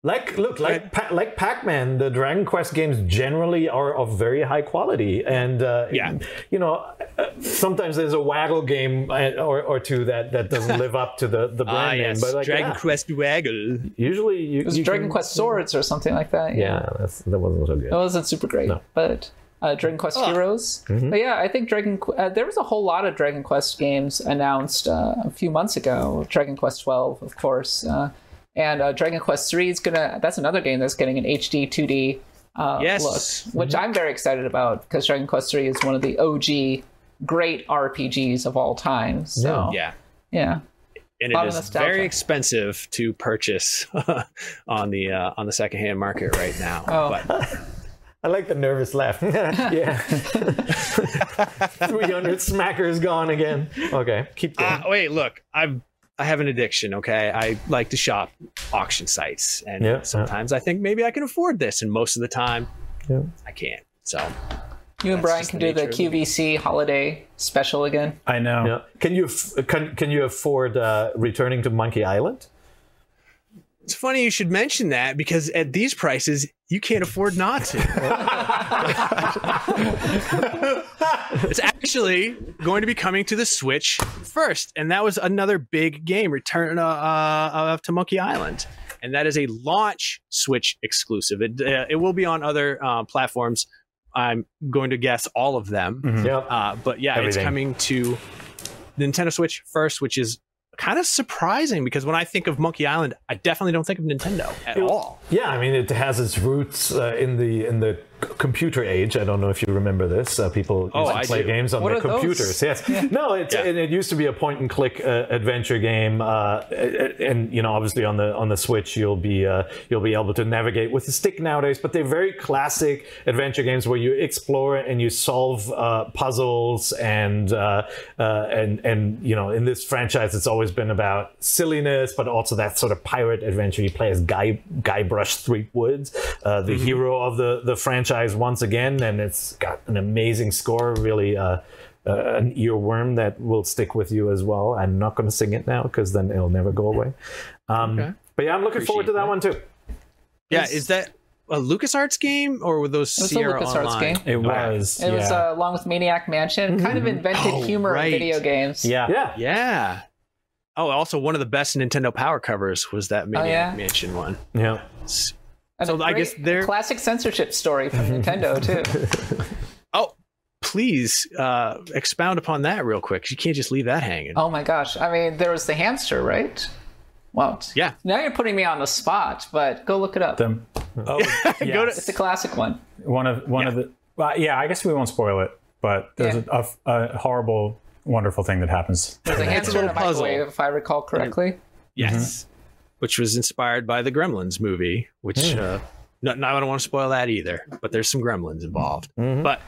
Like, look, like pa- like Pac-Man, the Dragon Quest games generally are of very high quality, and uh, Yeah. you know, uh, sometimes there's a waggle game uh, or, or two that, that doesn't live up to the, the brand ah name, yes, but like Dragon yeah, Quest Waggle. usually you, It was you Dragon can- Quest Swords or something like that. Yeah, that's, that wasn't so good. It wasn't super great, but uh, Dragon Quest Heroes. Mm-hmm. But yeah, I think Dragon. Qu- Uh, there was a whole lot of Dragon Quest games announced uh, a few months ago. Dragon Quest 12, of course, uh, and uh, Dragon Quest 3 is gonna. That's another game that's getting an HD 2D uh, Yes. look, which I'm very excited about because Dragon Quest 3 is one of the OG great RPGs of all time. So Yeah, yeah, and Lot it of is nostalgia. very expensive to purchase on the uh, on the secondhand market right now. Oh. But I like the nervous laugh. yeah. 300 smackers gone again. Okay, keep going. uh, wait, look, I've I have an addiction. Okay, I like to shop auction sites, and Yeah, yeah. sometimes I think maybe I can afford this, and most of the time Yeah. I can't. So you and That's Brian can the do the nature of. QVC holiday special again. I know. Yeah. Can you can, can you afford uh, returning to Monkey Island? It's funny you should mention that because at these prices you can't afford not to. it's actually going to be coming to the Switch first, and that was another big game, Return uh, uh, to Monkey Island, and that is a launch Switch exclusive. It uh, it will be on other uh, platforms. I'm going to guess all of them, Yeah. uh, but yeah, it's coming to Nintendo Switch first, which is kind of surprising because when I think of Monkey Island, I definitely don't think of Nintendo at all. Yeah, I mean it has its roots uh, in the in the computer age. I don't know if you remember this. Uh, people Oh, used to I play do. games on What their are those? computers. Yes, no, it's Yeah. and it used to be a point and click uh, adventure game, uh, and you know obviously on the on the Switch you'll be uh, you'll be able to navigate with the stick nowadays. But they're very classic adventure games where you explore and you solve uh, puzzles and uh, uh, and and you know in this franchise it's always been about silliness, but also that sort of pirate adventure. You play as Guy Guybrush Threepwood, uh, the hero of the the franchise once again, and it's got an amazing score. Really. Uh, uh, an earworm that will stick with you as well. I'm not going to sing it now because then it'll never go away. Um, Okay. But yeah, I'm looking forward to that, Appreciate one too. Yeah, Is- is that a LucasArts game or were those It was a Sierra LucasArts Online? game. It was. It was uh, along with Maniac Mansion, kind of invented Oh, humor right. in video games. yeah. Yeah. Yeah. Oh, also one of the best Nintendo Power covers was that Maniac yeah? Mansion one. Yeah. And So a I great- guess they're- classic censorship story from Nintendo too. Oh, please uh, expound upon that real quick. You can't just leave that hanging. Oh my gosh! I mean, there was the hamster, right? Well, Yeah. Now you're putting me on the spot, but go look it up. Them- oh, Go to- it's a classic one. one of one of the. Well, yeah, I guess we won't spoil it, but there's Yeah. a, a, a horrible, wonderful thing that happens. There's a hamster in a little puzzle. if I recall correctly. Yes, which was inspired by the Gremlins movie. Which uh, no, no, I don't want to spoil that either. But there's some Gremlins involved. But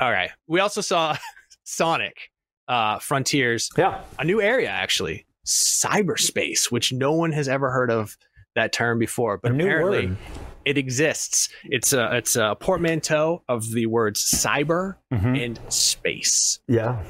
all right, we also saw Sonic uh, Frontiers, Yeah. a new area actually, cyberspace, which no one has ever heard of that term before, but A apparently it exists. It's a it's a portmanteau of the words cyber and space. Yeah.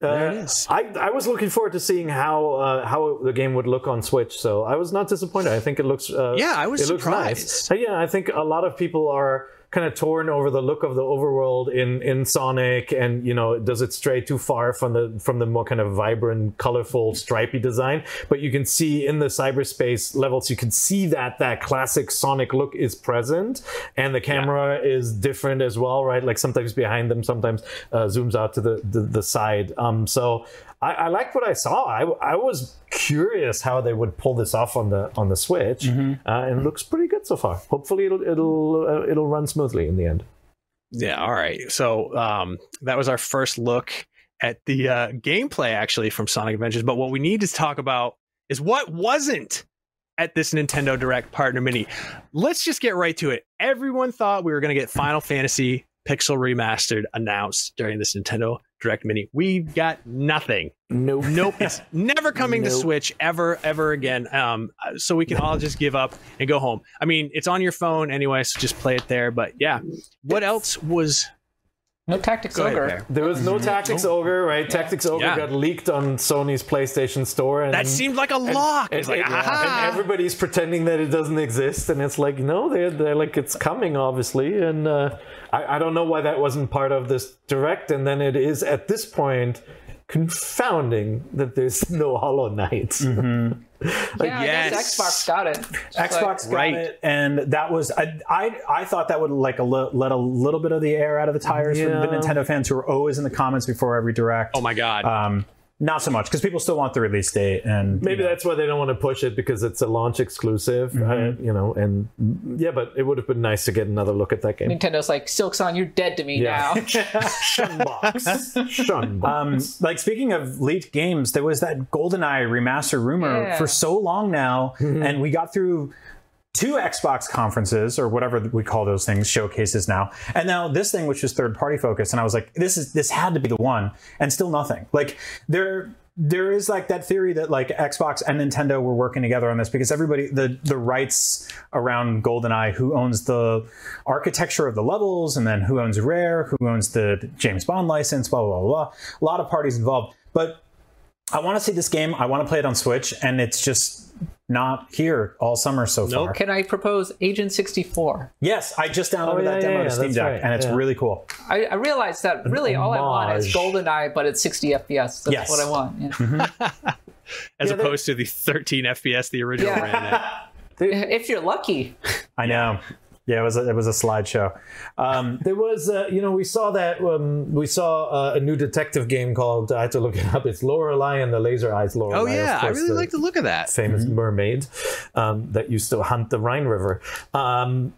There Uh, it is. I, I was looking forward to seeing how uh, how the game would look on Switch, so I was not disappointed. I think it looks uh, Yeah, I was nice. surprised. Uh, yeah, I think a lot of people are kind of torn over the look of the overworld in in Sonic, and you know, does it stray too far from the from the more kind of vibrant, colorful, stripy design? But you can see in the cyberspace levels, you can see that that classic Sonic look is present, and the camera is different as well, right? Like sometimes behind them, sometimes uh, zooms out to the the, the side. Um, so. I, I liked what I saw. I, I was curious how they would pull this off on the on the Switch, uh, and it looks pretty good so far. Hopefully, it'll it'll uh, it'll run smoothly in the end. Yeah, all right. So um, that was our first look at the uh, gameplay actually from Sonic Adventures. But what we need to talk about is what wasn't at this Nintendo Direct Partner Mini. Let's just get right to it. Everyone thought we were going to get Final Fantasy Pixel Remastered announced during this Nintendo Direct Mini. We got nothing. Nope. Nope. It's never coming to Switch ever, ever again. Um, so we can all just give up and go home. I mean, it's on your phone anyway, so just play it there. But yeah, what else was? No Tactics Go Ogre. Bear. There was no Tactics Ogre, right? Tactics Ogre Yeah. got leaked on Sony's PlayStation Store, and That seemed like a lock. and, it's like, and- aha. and everybody's pretending that it doesn't exist, and it's like, no, they're, they're like it's coming, obviously, and uh, I, I don't know why that wasn't part of this direct, and then it is at this point confounding that there's no Hollow Knight. Yeah, I yes. guess Xbox got it. Just Xbox like- got right. it, and that was I, I I thought that would like a li- let a little bit of the air out of the tires for the Nintendo fans who are always in the comments before every direct. oh my god. Um, not so much because people still want the release date, and Maybe you know, that's why they don't want to push it because it's a launch exclusive, Mm-hmm. uh, you know. And yeah, but it would have been nice to get another look at that game. Nintendo's like, Silksong, you're dead to me Yeah. now. Shunbox, Shunbox. Um, like speaking of leaked games, there was that GoldenEye remaster rumor Yeah. for so long now, and we got through two Xbox conferences or whatever we call those things, showcases now, and now this thing, which is third party focused, and I was like, this is this had to be the one, and still nothing. Like there. There is like that theory that like Xbox and Nintendo were working together on this because everybody the the rights around GoldenEye, who owns the architecture of the levels, and then who owns Rare, who owns the James Bond license, blah blah blah. blah. A lot of parties involved, but I want to see this game. I want to play it on Switch, and it's just not here all summer so far. Can I propose Agent 64? Yes, I just downloaded Oh, yeah, that demo yeah, to Steam Deck, right, and it's yeah. really cool. I, I realized that really all I want is homage. GoldenEye, but it's 60 FPS. That's Yes. what I want. Yeah. Mm-hmm. as yeah, opposed to the 13 FPS the original Yeah. ran at. if you're lucky. I know. Yeah, it was a, it was a slideshow. Um, There was, uh, you know, we saw that um, we saw uh, a new detective game called. I had to look it up. It's Lorelei and the Laser Eyes. Lorelei. Oh yeah, I really like the look of that. famous mermaid um, that used to hunt the Rhine River. Um,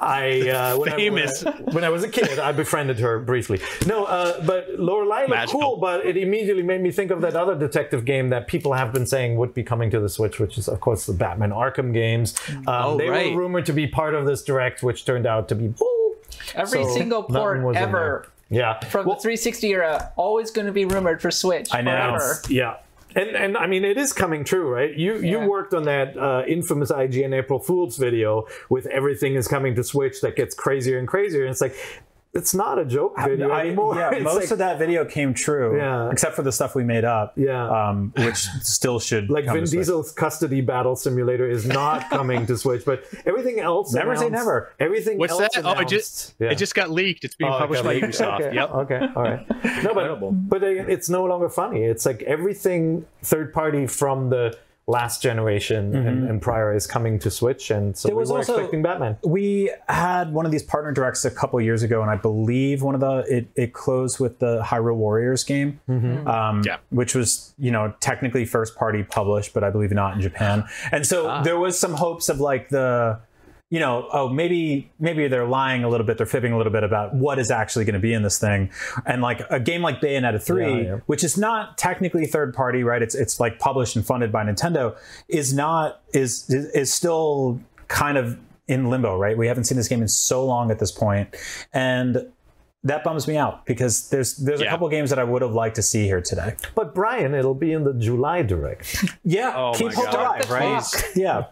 I uh, when Famous. I, when I was a kid, I befriended her briefly. No, uh, but Lorelei looked Magical. cool, but it immediately made me think of that other detective game that people have been saying would be coming to the Switch, which is of course the Batman Arkham games. Um, Oh, they right. were rumored to be part of this direct, which turned out to be bull. Every So, single port ever Yeah, from the 360 era always going to be rumored for Switch. I know. Forever. Yeah. And, and I mean it is coming true, right? You you worked on that uh, infamous IGN April Fools video with everything is coming to Switch that gets crazier and crazier. And it's like it's not a joke video I, anymore. yeah, It's most like, of that video came true, Yeah. except for the stuff we made up, Yeah. um, which still should like come Vin to Switch. Diesel's custody battle simulator is not coming to Switch, but everything else. Never say never. Everything. What's else that? Oh, it just Yeah. it just got leaked. It's being Oh, published by okay. Ubisoft. Okay. Yep. Okay. All right. No, but but uh, it's no longer funny. It's like everything third party from the last generation and, mm-hmm. and prior is coming to Switch, and so There we was were also- expecting Batman. we had one of these partner directs a couple years ago, and I believe one of the it, it closed with the Hyrule Warriors game, mm-hmm. Mm-hmm. um, Yeah. which was you know technically first party published, but I believe not in Japan. And so ah. there was some hopes of like the you know, oh, maybe maybe they're lying a little bit, they're fibbing a little bit about what is actually going to be in this thing. And like a game like Bayonetta 3, Yeah, yeah. which is not technically third party, right? It's it's like published and funded by Nintendo, is not is is, is still kind of in limbo, right? We haven't seen this game in so long at this point. And that bums me out because there's there's a couple games that I would have liked to see here today. But Brian, it'll be in the July direct. Yeah, Oh keep my hope God. alive, right? Yeah,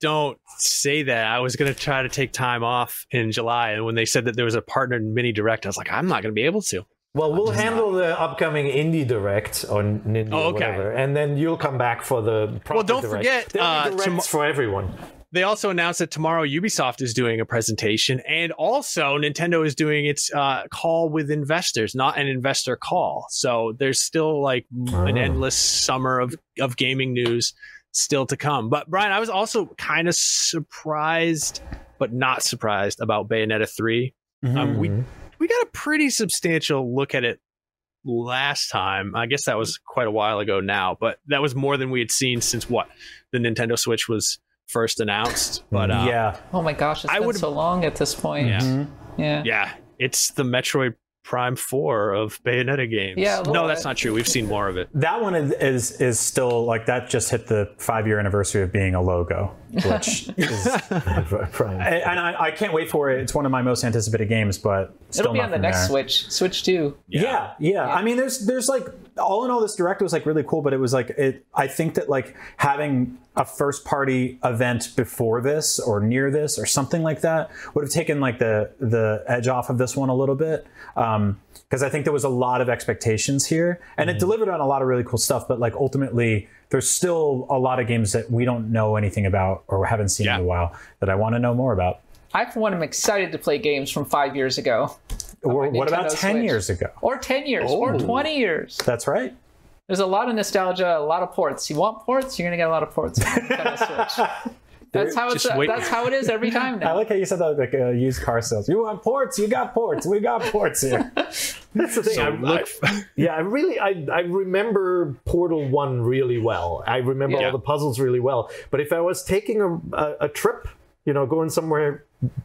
Don't say that. I was going to try to take time off in July. And when they said that there was a partner in mini direct, I was like, I'm not going to be able to. Well, we'll handle the upcoming indie direct Oh, or okay. whatever, and then you'll come back for the. Proper Well, don't direct. forget, There'll uh, directs tomo- for everyone. They also announced that tomorrow Ubisoft is doing a presentation, and also Nintendo is doing its uh, call with investors, not an investor call. So there's still like an Oh. endless summer of of gaming news still to come. But Brian, I was also kind of surprised, but not surprised about Bayonetta 3 Um, we we got a pretty substantial look at it last time. I guess that was quite a while ago now, but that was more than we had seen since what the Nintendo Switch was first announced. But uh, yeah. Oh my gosh, it's I been would've- so long at this point. Yeah. Yeah. yeah, it's the Metroid Prime Four of Bayonetta games. Yeah, a no, that's not true. We've seen more of it. That one is, is is still like that. Just hit the five year anniversary of being a logo, which is, Brian. and I, I can't wait for it. It's one of my most anticipated games, but still It'll be on the next there. Switch, Switch 2. Yeah. yeah, I mean, there's there's like all in all, this direct was like really cool, but it was like it. I think that like having a first party event before this or near this or something like that would have taken like the the edge off of this one a little bit. Um, because I think there was a lot of expectations here, and it delivered on a lot of really cool stuff. But like ultimately, there's still a lot of games that we don't know anything about or haven't seen Yeah. in a while that I want to know more about. I, for one, am excited to play games from five years ago. Or what about ten Switch. years ago? Or 10 years, or Oh. 20 years. That's right. There's a lot of nostalgia, a lot of ports. You want ports, you're going to get a lot of ports on Nintendo Switch. That's how it's. Just wait. That's how it is every time now. I now. like how you said that like uh, used car sales. You want ports? You got ports. We got ports here. That's the thing. So I, look, I- yeah, I really, I, I remember Portal One really well. I remember Yeah. all the puzzles really well. But if I was taking a, a, a trip, you know, going somewhere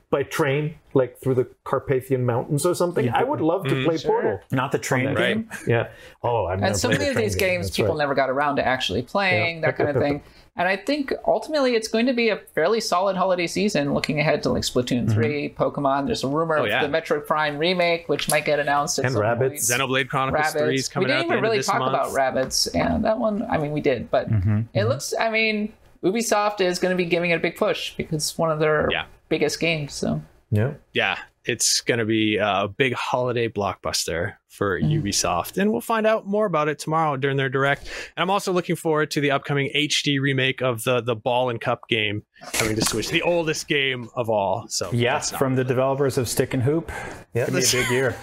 by train, like through the Carpathian Mountains or something, I would love to mm-hmm. play Portal. Not the train Right. game. Yeah. Oh, I've never and so many of these games That's people right. never got around to actually playing Yeah. that kind of thing and i think ultimately it's going to be a fairly solid holiday season looking ahead to like splatoon mm-hmm. 3 pokemon there's a rumor Oh, of the metroid prime remake which might get announced at And some Rabbids. point. Xenoblade Chronicles Three is Rabbids. coming we out didn't at the even end really talk month. about rabbids and that one i mean we did but mm-hmm. it looks i mean ubisoft is going to be giving it a big push because it's one of their Yeah. biggest games so Yeah. yeah, it's going to be a big holiday blockbuster for Mm. Ubisoft. And we'll find out more about it tomorrow during their direct. And I'm also looking forward to the upcoming HD remake of the the Ball and Cup game coming to Switch, the oldest game of all. So Yeah, that's not- from the developers of Stick and Hoop. Yeah. Could be a big year.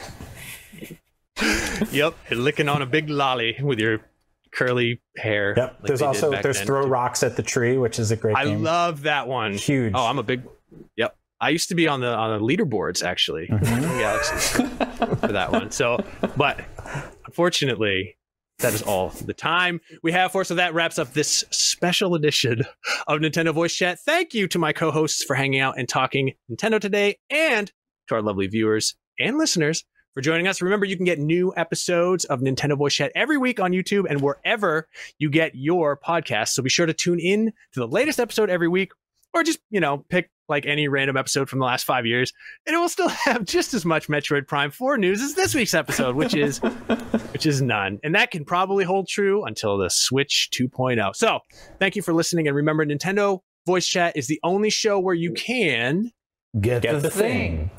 yep, and licking on a big lolly with your curly hair. Yep. like there's also there's then. throw rocks at the tree, which is a great I game. love that one. Huge. Oh, I'm a big. Yep. I used to be on the on the leaderboards actually. Mm-hmm. For that one. So, but unfortunately, that is all the time we have for. So that wraps up this special edition of Nintendo Voice Chat. Thank you to my co-hosts for hanging out and talking Nintendo today, and to our lovely viewers and listeners for joining us. Remember, you can get new episodes of Nintendo Voice Chat every week on YouTube and wherever you get your podcasts. So be sure to tune in to the latest episode every week, or just you know pick like any random episode from the last five years, and it will still have just as much Metroid Prime 4 news as this week's episode, which is which is none. And that can probably hold true until the Switch 2.0. So thank you for listening, and remember, Nintendo Voice Chat is the only show where you can Get, Get the, the thing. thing.